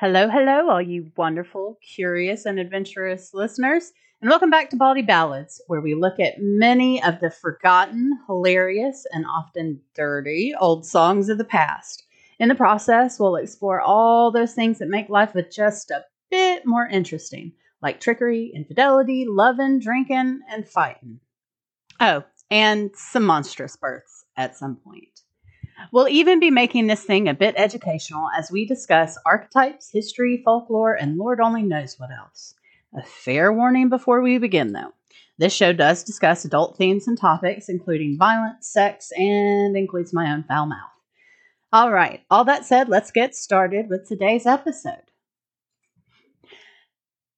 Hello, hello, all you wonderful, curious, and adventurous listeners, and welcome back to Bawdy Ballads, where we look at many of the forgotten, hilarious, and often dirty old songs of the past. In the process, we'll explore all those things that make life just a bit more interesting, like trickery, infidelity, loving, drinking, and fighting. Oh, and some monstrous births at some point. We'll even be making this thing a bit educational as we discuss archetypes, history, folklore, and Lord only knows what else. A fair warning before we begin, though. This show does discuss adult themes and topics, including violence, sex, and includes my own foul mouth. All right, all that said, let's get started with today's episode.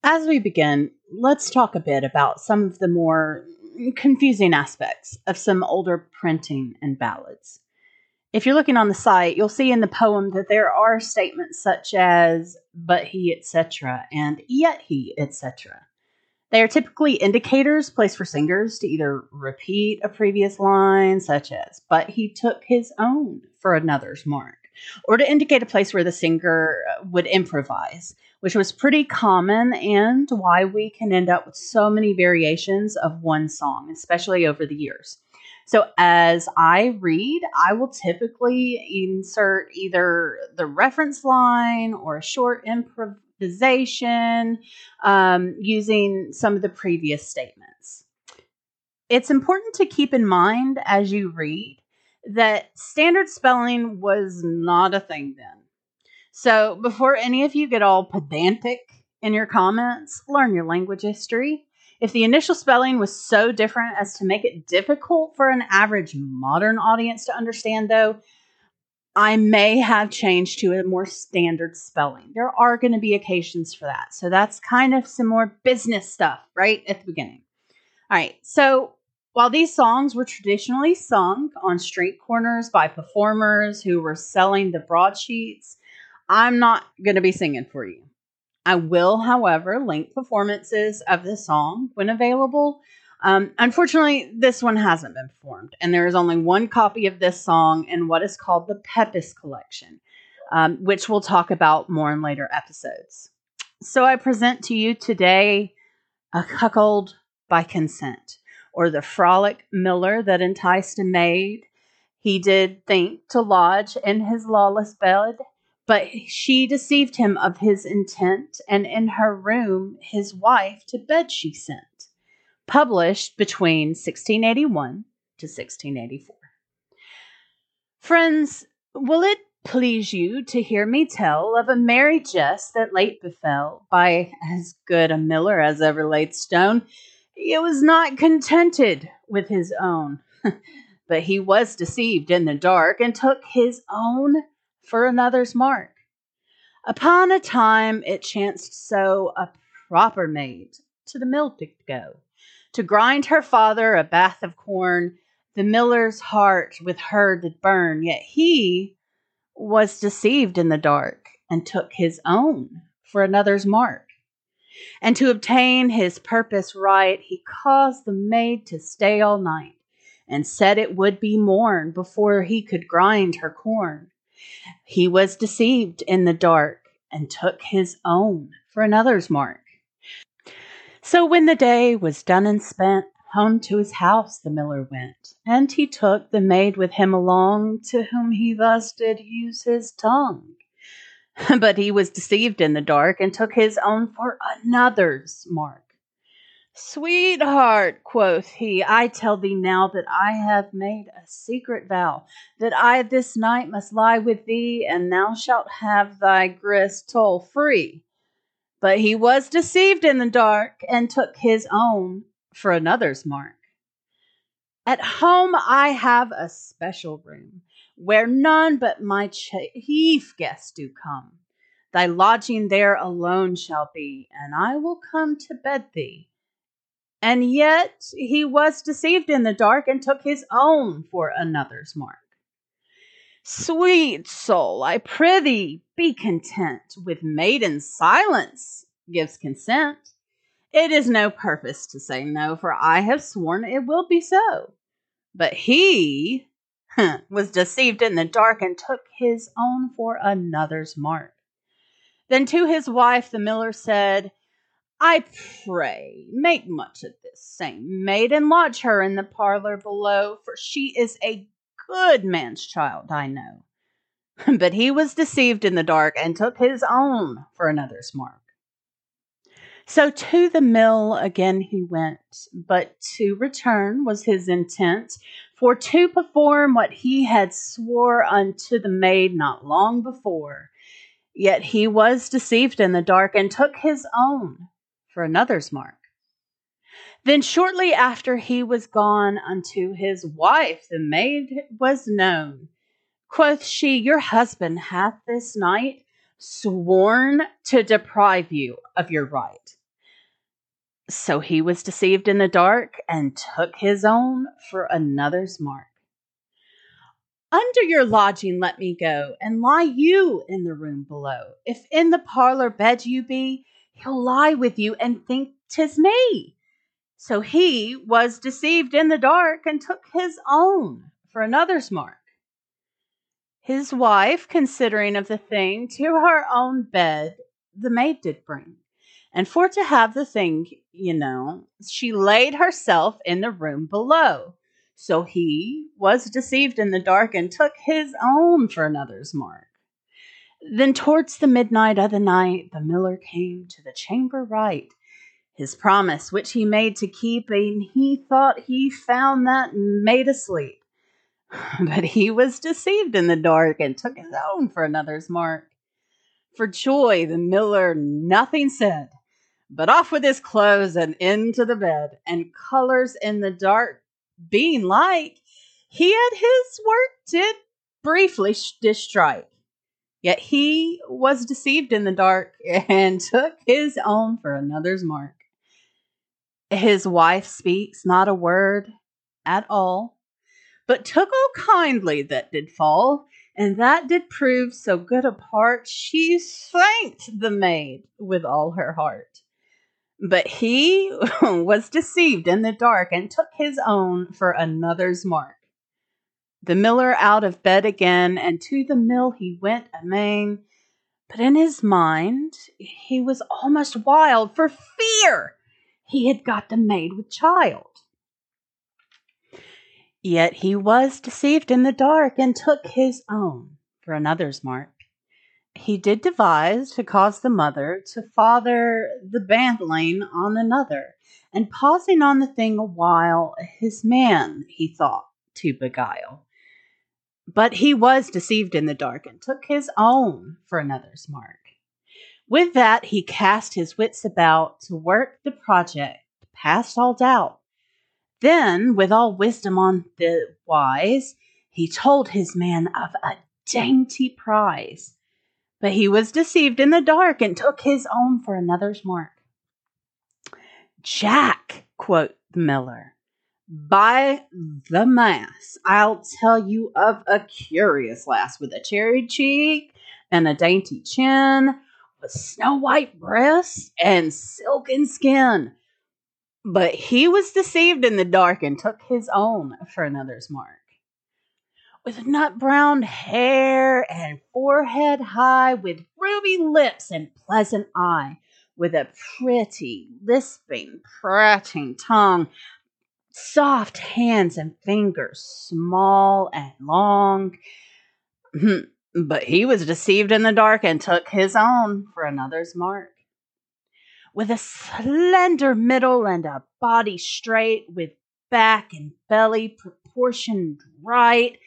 As we begin, let's talk a bit about some of the more confusing aspects of some older printing and ballads. If you're looking on the site, you'll see in the poem that there are statements such as but he, etc., and yet he, etc. They are typically indicators placed for singers to either repeat a previous line, such as, but he took his own for another's mark, or to indicate a place where the singer uh, would improvise, which was pretty common and why we can end up with so many variations of one song, especially over the years. So as I read, I will typically insert either the reference line or a short improvisation um, using some of the previous statements. It's important to keep in mind as you read that standard spelling was not a thing then. So before any of you get all pedantic in your comments, learn your language history if the initial spelling was so different as to make it difficult for an average modern audience to understand, though, I may have changed to a more standard spelling. There are going to be occasions for that. So that's kind of some more business stuff right at the beginning. All right. So while these songs were traditionally sung on street corners by performers who were selling the broadsheets, I'm not going to be singing for you. I will, however, link performances of the song when available. Um, unfortunately, this one hasn't been performed, and there is only one copy of this song in what is called the Pepys Collection, um, which we'll talk about more in later episodes. So I present to you today A Cuckold by Consent, or the frolic miller that enticed a maid. He did think to lodge in his lawless bed, but she deceived him of his intent, and in her room his wife to bed she sent. Published between 1681 to 1684. Friends, will it please you to hear me tell of a merry jest that late befell by as good a miller as ever laid stone? It was not contented with his own, but he was deceived in the dark and took his own for another's mark. Upon a time it chanced so a proper maid to the mill did go, to grind her father a bath of corn. The miller's heart with her did burn, yet he was deceived in the dark, and took his own for another's mark. And to obtain his purpose right, he caused the maid to stay all night, and said it would be morn before he could grind her corn. He was deceived in the dark and took his own for another's mark. So when the day was done and spent, home to his house the miller went, and he took the maid with him along, to whom he thus did use his tongue. But he was deceived in the dark, and took his own for another's mark. Sweetheart, quoth he, I tell thee now that I have made a secret vow, that I this night must lie with thee, and thou shalt have thy grist toll free. But he was deceived in the dark, and took his own for another's mark. At home I have a special room, where none but my chief guests do come. Thy lodging there alone shall be, and I will come to bed thee and yet he was deceived in the dark and took his own for another's mark. Sweet soul, I prithee, be content with maiden silence gives consent. It is no purpose to say no, for I have sworn it will be so. But he was deceived in the dark and took his own for another's mark. Then to his wife the miller said, I pray, make much of this same maid, and lodge her in the parlor below, for she is a good man's child, I know. But he was deceived in the dark, and took his own for another's mark. So to the mill again he went, but to return was his intent, for to perform what he had swore unto the maid not long before. Yet he was deceived in the dark, and took his own for another's mark. Then shortly after he was gone unto his wife, the maid was known. Quoth she, Your husband hath this night sworn to deprive you of your right. So he was deceived in the dark and took his own for another's mark. Under your lodging let me go, and lie you in the room below. If in the parlor bed you be, he'll lie with you and think 'tis me. So he was deceived in the dark and took his own for another's mark. His wife, considering of the thing, to her own bed the maid did bring. And for to have the thing, you know, she laid herself in the room below. So he was deceived in the dark and took his own for another's mark. Then towards the midnight of the night the miller came to the chamber right, his promise which he made to keep, and he thought he found that maid asleep. But he was deceived in the dark and took his own for another's mark. For joy the miller nothing said, but off with his clothes and into the bed, and colors in the dark being like, he had his work did briefly distrike. Yet he was deceived in the dark and took his own for another's mark. His wife speaks not a word at all, but took all kindly that did fall, and that did prove so good a part, she thanked the maid with all her heart. But he was deceived in the dark and took his own for another's mark. The miller out of bed again, and to the mill he went amain. But in his mind he was almost wild for fear he had got the maid with child. Yet he was deceived in the dark and took his own for another's mark. He did devise to cause the mother to father the bantling on another, and pausing on the thing a while, his man, he thought, to beguile. But he was deceived in the dark and took his own for another's mark. With that, he cast his wits about to work the project past all doubt. Then, with all wisdom on the wise, he told his man of a dainty prize. But he was deceived in the dark and took his own for another's mark. Jack, quoth the miller, by the mass, I'll tell you of a curious lass with a cherry cheek and a dainty chin, with snow white breasts and silken skin. But he was deceived in the dark and took his own for another's mark. With nut brown hair and forehead high, with ruby lips and pleasant eye, with a pretty, lisping, prating tongue, soft hands and fingers, small and long. Hmm, but he was deceived in the dark and took his own for another's mark. With a slender middle and a body straight, with back and belly proportioned right,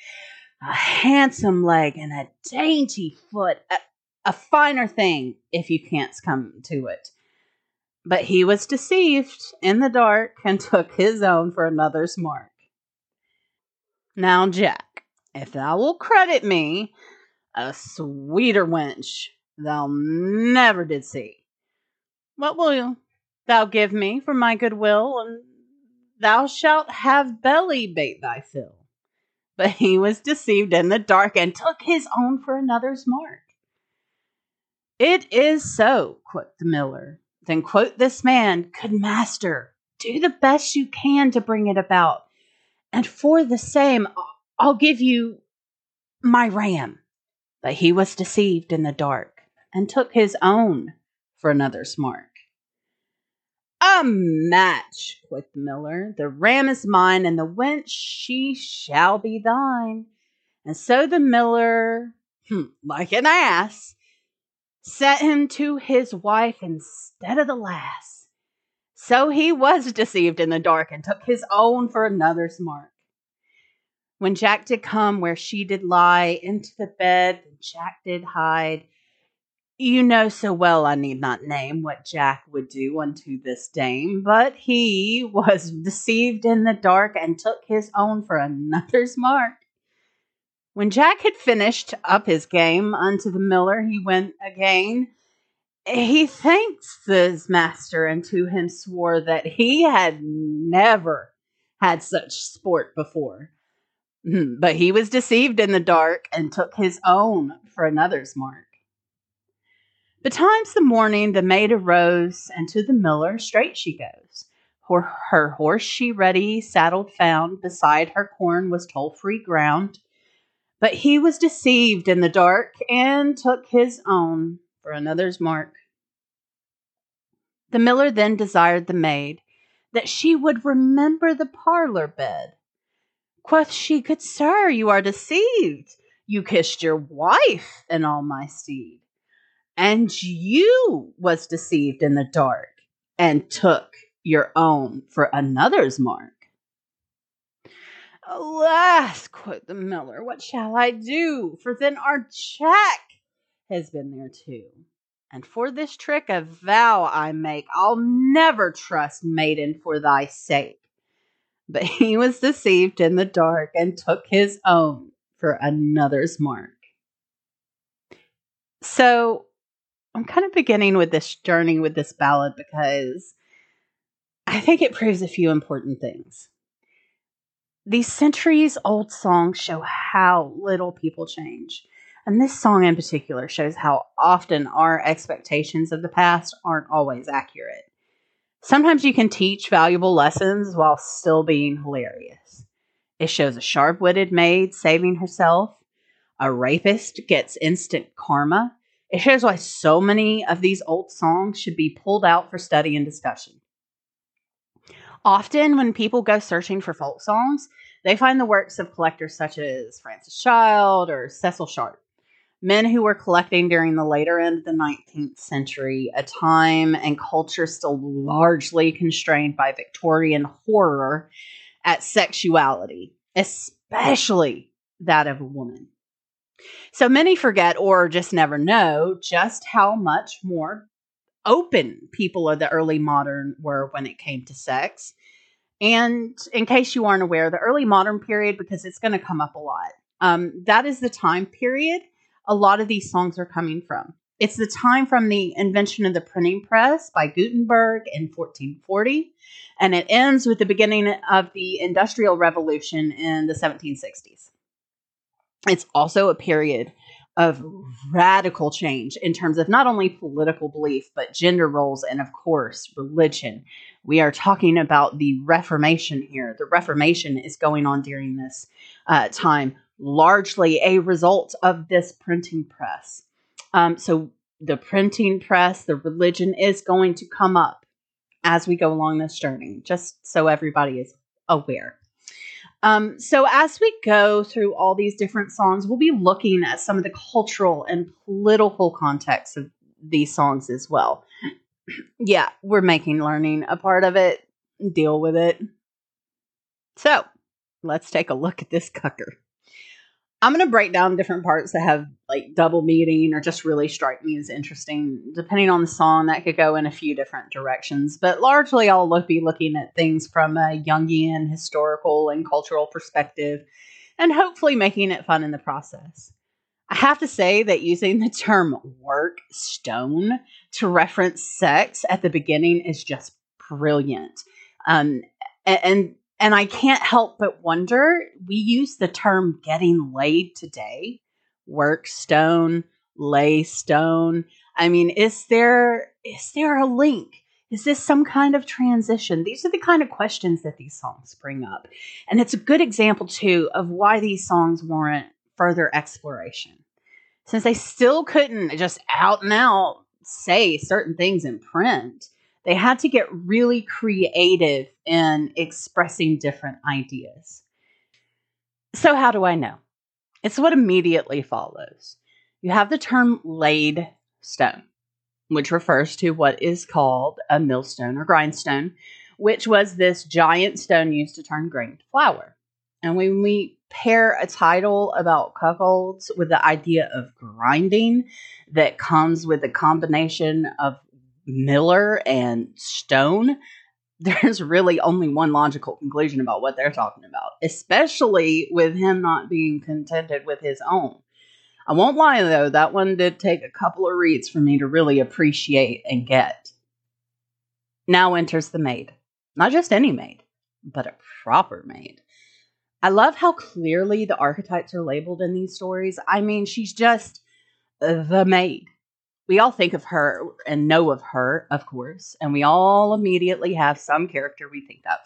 a handsome leg and a dainty foot, a, a finer thing if you can't come to it. But he was deceived in the dark and took his own for another's mark. Now, Jack, if thou wilt credit me, a sweeter wench thou never did see. What will thou give me for my goodwill, and thou shalt have belly bait thy fill? But he was deceived in the dark and took his own for another's mark. It is so, quoth the miller. Then quote this man, Good master, do the best you can to bring it about, and for the same I'll give you my ram. But he was deceived in the dark and took his own for another's mark. A match, quoth the miller. The ram is mine, and the wench she shall be thine. And so the miller, hmm, like an ass, set him to his wife instead of the lass. So he was deceived in the dark and took his own for another's mark. When Jack did come where she did lie into the bed, Jack did hide. You know so well I need not name what Jack would do unto this dame, but he was deceived in the dark and took his own for another's mark. When Jack had finished up his game unto the miller, he went again. He thanked his master and to him swore that he had never had such sport before. Hmm, but he was deceived in the dark and took his own for another's mark. Betimes the morning the maid arose, and to the miller straight she goes. Her, her horse she ready saddled found, beside her corn was toll free ground. But he was deceived in the dark and took his own for another's mark. The miller then desired the maid that she would remember the parlor bed. Quoth she, Good sir, you are deceived. You kissed your wife and all my steed. And you was deceived in the dark and took your own for another's mark. Alas, quoth the miller, what shall I do? For then our Jack has been there too. And for this trick a vow I make, I'll never trust maiden for thy sake. But he was deceived in the dark and took his own for another's mark. So I'm kind of beginning with this journey with this ballad because I think it proves a few important things. These centuries old songs show how little people change. And this song in particular shows how often our expectations of the past aren't always accurate. Sometimes you can teach valuable lessons while still being hilarious. It shows a sharp witted maid saving herself, a rapist gets instant karma. It shows why so many of these old songs should be pulled out for study and discussion. Often, when people go searching for folk songs, they find the works of collectors such as Francis Child or Cecil Sharp, men who were collecting during the later end of the 19th century, a time and culture still largely constrained by Victorian horror at sexuality, especially that of a woman. So many forget or just never know just how much more open people of the early modern were when it came to sex. And in case you aren't aware, the early modern period, because it's going to come up a lot, um, that is the time period a lot of these songs are coming from. It's the time from the invention of the printing press by Gutenberg in 1440, and it ends with the beginning of the Industrial Revolution in the 1760s. It's also a period of radical change in terms of not only political belief, but gender roles and, of course, religion. We are talking about the Reformation here. The Reformation is going on during this uh, time, largely a result of this printing press. Um, so, the printing press, the religion is going to come up as we go along this journey, just so everybody is aware. Um, so, as we go through all these different songs, we'll be looking at some of the cultural and political context of these songs as well. yeah, we're making learning a part of it, deal with it. So, let's take a look at this cucker. I'm going to break down different parts that have like double meaning or just really strike me as interesting. Depending on the song, that could go in a few different directions. But largely, I'll look, be looking at things from a Jungian historical and cultural perspective and hopefully making it fun in the process. I have to say that using the term work stone to reference sex at the beginning is just brilliant. Um, and and I can't help but wonder we use the term getting laid today, work stone, lay stone. I mean, is there is there a link? Is this some kind of transition? These are the kind of questions that these songs bring up. And it's a good example too of why these songs warrant further exploration. Since they still couldn't just out and out say certain things in print, they had to get really creative in expressing different ideas. So, how do I know? It's what immediately follows. You have the term laid stone, which refers to what is called a millstone or grindstone, which was this giant stone used to turn grain to flour. And when we pair a title about cuckolds with the idea of grinding that comes with a combination of miller and stone, there's really only one logical conclusion about what they're talking about, especially with him not being contented with his own. I won't lie though, that one did take a couple of reads for me to really appreciate and get. Now enters the maid. Not just any maid, but a proper maid. I love how clearly the archetypes are labeled in these stories. I mean, she's just the maid we all think of her and know of her, of course, and we all immediately have some character we think of.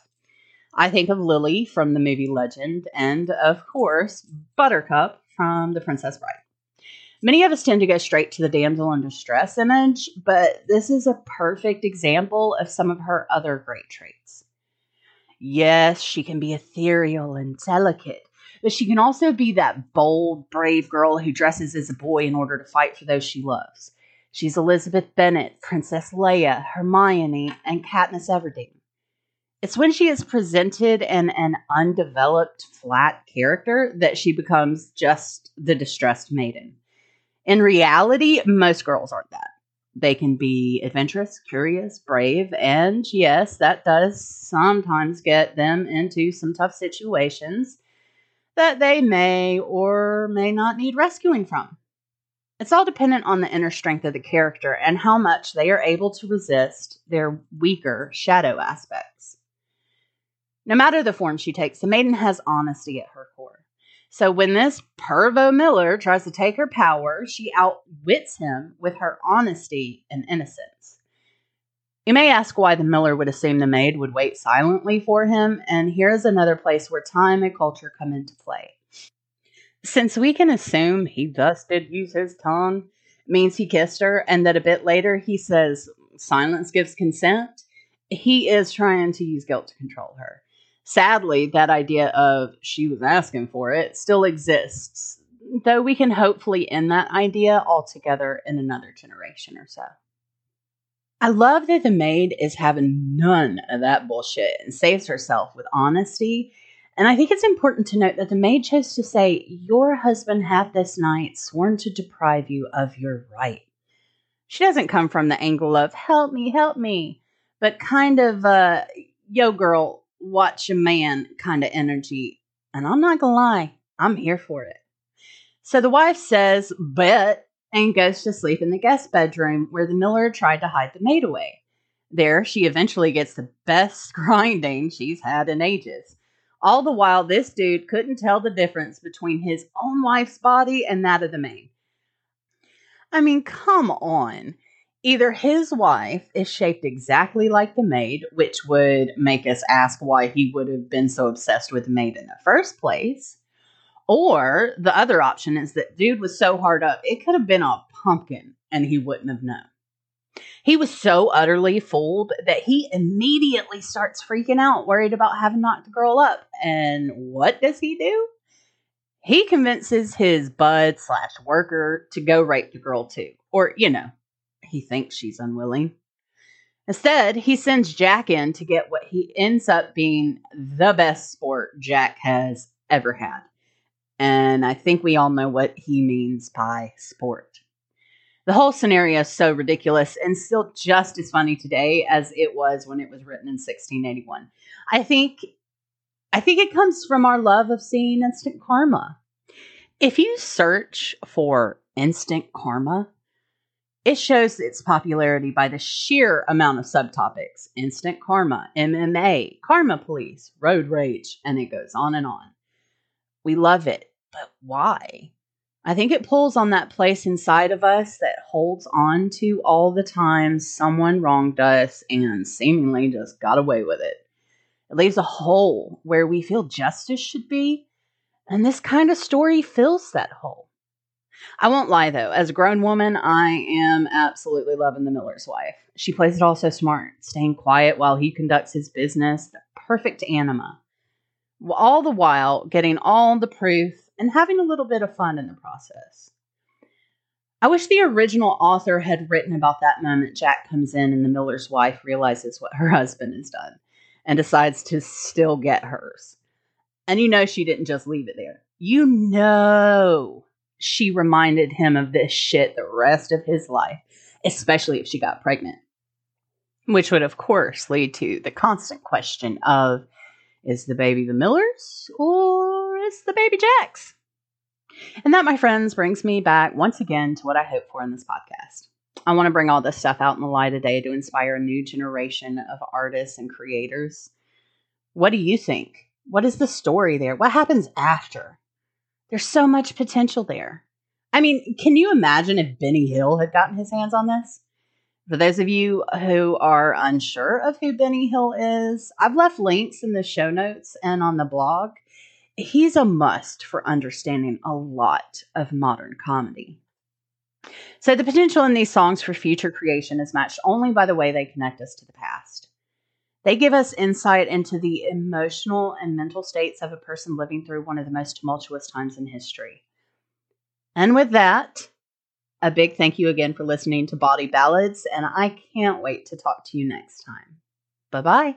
I think of Lily from the movie Legend, and of course, Buttercup from The Princess Bride. Many of us tend to go straight to the damsel in distress image, but this is a perfect example of some of her other great traits. Yes, she can be ethereal and delicate, but she can also be that bold, brave girl who dresses as a boy in order to fight for those she loves. She's Elizabeth Bennet, Princess Leia, Hermione, and Katniss Everdeen. It's when she is presented in an undeveloped, flat character that she becomes just the distressed maiden. In reality, most girls aren't that. They can be adventurous, curious, brave, and yes, that does sometimes get them into some tough situations that they may or may not need rescuing from. It's all dependent on the inner strength of the character and how much they are able to resist their weaker shadow aspects. No matter the form she takes, the maiden has honesty at her core. So when this Pervo Miller tries to take her power, she outwits him with her honesty and innocence. You may ask why the miller would assume the maid would wait silently for him, and here's another place where time and culture come into play. Since we can assume he thus did use his tongue, means he kissed her, and that a bit later he says silence gives consent, he is trying to use guilt to control her. Sadly, that idea of she was asking for it still exists, though we can hopefully end that idea altogether in another generation or so. I love that the maid is having none of that bullshit and saves herself with honesty and I think it's important to note that the maid chose to say, Your husband hath this night sworn to deprive you of your right. She doesn't come from the angle of, Help me, help me, but kind of a, Yo, girl, watch a man kind of energy. And I'm not going to lie, I'm here for it. So the wife says, Bet, and goes to sleep in the guest bedroom where the miller tried to hide the maid away. There, she eventually gets the best grinding she's had in ages. All the while, this dude couldn't tell the difference between his own wife's body and that of the maid. I mean, come on. Either his wife is shaped exactly like the maid, which would make us ask why he would have been so obsessed with the maid in the first place, or the other option is that dude was so hard up, it could have been a pumpkin and he wouldn't have known. He was so utterly fooled that he immediately starts freaking out, worried about having knocked the girl up. And what does he do? He convinces his bud slash worker to go rape the girl too. Or, you know, he thinks she's unwilling. Instead, he sends Jack in to get what he ends up being the best sport Jack has ever had. And I think we all know what he means by sport the whole scenario is so ridiculous and still just as funny today as it was when it was written in 1681. I think I think it comes from our love of seeing instant karma. If you search for instant karma, it shows its popularity by the sheer amount of subtopics instant karma, MMA, karma police, road rage, and it goes on and on. We love it, but why? I think it pulls on that place inside of us that holds on to all the times someone wronged us and seemingly just got away with it. It leaves a hole where we feel justice should be, and this kind of story fills that hole. I won't lie though, as a grown woman, I am absolutely loving the Miller's wife. She plays it all so smart, staying quiet while he conducts his business, the perfect anima. All the while getting all the proof and having a little bit of fun in the process. I wish the original author had written about that moment Jack comes in and the Miller's wife realizes what her husband has done and decides to still get hers. And you know she didn't just leave it there. You know she reminded him of this shit the rest of his life, especially if she got pregnant. Which would, of course, lead to the constant question of is the baby the Miller's or is the baby Jack's? And that, my friends, brings me back once again to what I hope for in this podcast. I want to bring all this stuff out in the light of day to inspire a new generation of artists and creators. What do you think? What is the story there? What happens after? There's so much potential there. I mean, can you imagine if Benny Hill had gotten his hands on this? For those of you who are unsure of who Benny Hill is, I've left links in the show notes and on the blog he's a must for understanding a lot of modern comedy. So, the potential in these songs for future creation is matched only by the way they connect us to the past. They give us insight into the emotional and mental states of a person living through one of the most tumultuous times in history. And with that, a big thank you again for listening to Bawdy Ballads, and I can't wait to talk to you next time. Bye bye.